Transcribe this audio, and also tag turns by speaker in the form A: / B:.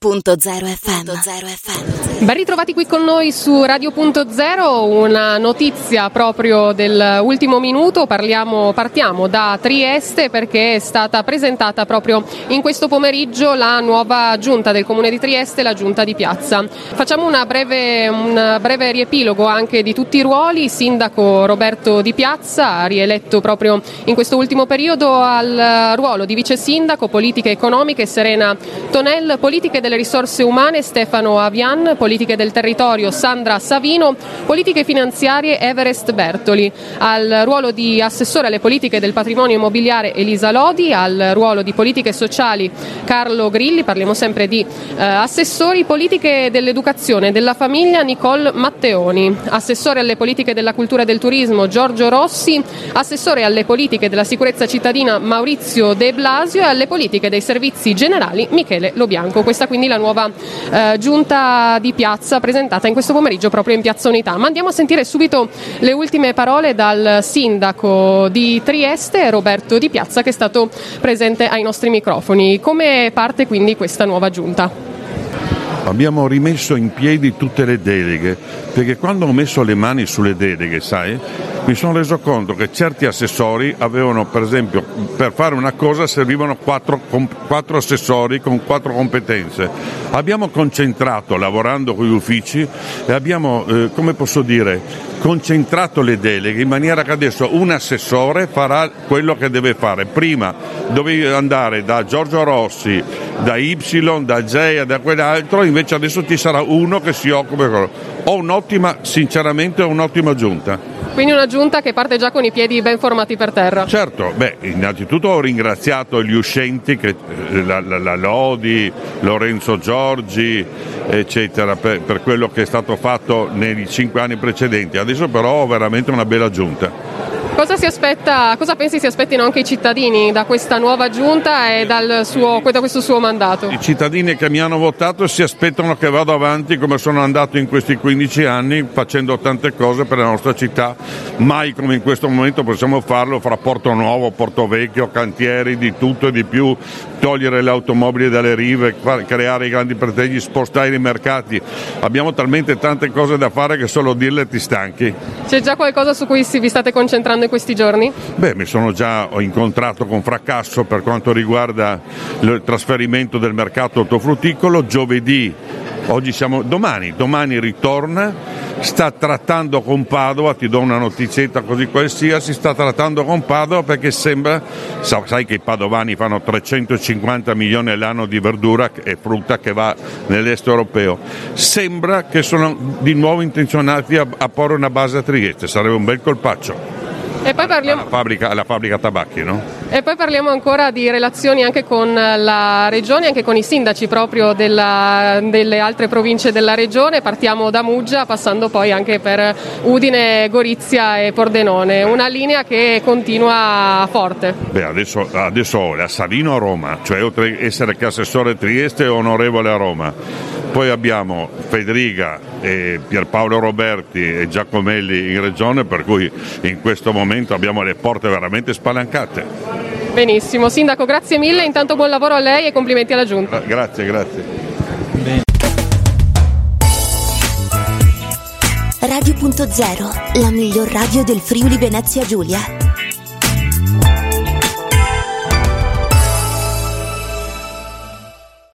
A: Radio.0 FM.
B: Ben ritrovati qui con noi su Radio.0, una notizia proprio dell'ultimo minuto, Parliamo, partiamo da Trieste perché è stata presentata proprio in questo pomeriggio la nuova giunta del Comune di Trieste, la giunta di piazza. Facciamo breve, un breve riepilogo anche di tutti i ruoli, sindaco Roberto Di Piazza, rieletto proprio in questo ultimo periodo al ruolo di vice sindaco, politiche economiche, Serena Tonel, politiche delle risorse umane Stefano Avian, politiche del territorio Sandra Savino, politiche finanziarie Everest Bertoli, al ruolo di assessore alle politiche del patrimonio immobiliare Elisa Lodi, al ruolo di politiche sociali Carlo Grilli, parliamo sempre di eh, assessori, politiche dell'educazione e della famiglia Nicole Matteoni, assessore alle politiche della cultura e del turismo Giorgio Rossi, assessore alle politiche della sicurezza cittadina Maurizio De Blasio. E alle politiche dei servizi generali Michele Lobianco. Questa quindi la nuova eh, giunta di piazza presentata in questo pomeriggio proprio in Piazza Unità. Ma andiamo a sentire subito le ultime parole dal sindaco di Trieste, Roberto Di Piazza, che è stato presente ai nostri microfoni. Come parte quindi questa nuova giunta?
C: Abbiamo rimesso in piedi tutte le deleghe, perché quando ho messo le mani sulle deleghe, sai, mi sono reso conto che certi assessori avevano, per esempio, per fare una cosa servivano quattro, quattro assessori con quattro competenze. Abbiamo concentrato, lavorando con gli uffici, e abbiamo, eh, come posso dire, concentrato le deleghe in maniera che adesso un assessore farà quello che deve fare. Prima dovevi andare da Giorgio Rossi, da Y, da J, da quell'altro, invece adesso ci sarà uno che si occupa di quello. Ho un'ottima, sinceramente ho un'ottima giunta.
B: Quindi una giunta che parte già con i piedi ben formati per terra.
C: Certo, beh, innanzitutto ho ringraziato gli uscenti, che, eh, la, la, la, Lodi, Lorenzo Giorgi, eccetera, per, per quello che è stato fatto nei cinque anni precedenti. Adesso però ho veramente una bella giunta.
B: Cosa, aspetta, cosa, pensi si aspettino anche i cittadini da questa nuova giunta e suo, da questo suo mandato?
C: I cittadini che mi hanno votato si aspettano che vada avanti come sono andato in questi 15 anni facendo tante cose per la nostra città. Mai come in questo momento possiamo farlo fra Porto Nuovo, Porto Vecchio, cantieri di tutto e di più, togliere le automobili dalle rive, creare i grandi pretegli, spostare i mercati. Abbiamo talmente tante cose da fare che solo dirle ti stanchi.
B: C'è già qualcosa su cui vi state concentrando questi giorni?
C: Beh, mi sono già incontrato con fracasso per quanto riguarda il trasferimento del mercato ortofrutticolo. Giovedì, oggi siamo, domani, domani ritorna sta trattando con Padova, ti do una notizietta così qualsiasi, sta trattando con Padova perché sembra, sai che i padovani fanno 350 milioni all'anno di verdura e frutta che va nell'est europeo, sembra che sono di nuovo intenzionati a, a porre una base a Trieste, sarebbe un bel colpaccio.
B: E poi parliamo...
C: alla, fabbrica, alla fabbrica tabacchi, no?
B: E poi parliamo ancora di relazioni anche con la regione, anche con i sindaci proprio della, delle altre province della regione. Partiamo da Muggia, passando poi anche per Udine, Gorizia e Pordenone. Una linea che continua forte.
C: Beh, adesso, adesso da Savino a Roma, cioè oltre ad essere che assessore Trieste onorevole a Roma poi abbiamo Federica e Pierpaolo Roberti e Giacomelli in regione, per cui in questo momento abbiamo le porte veramente spalancate.
B: Benissimo, Sindaco, grazie mille, intanto buon lavoro a lei e complimenti alla Giunta.
C: Grazie, grazie.
A: Radio.0, la miglior radio del Friuli Venezia Giulia.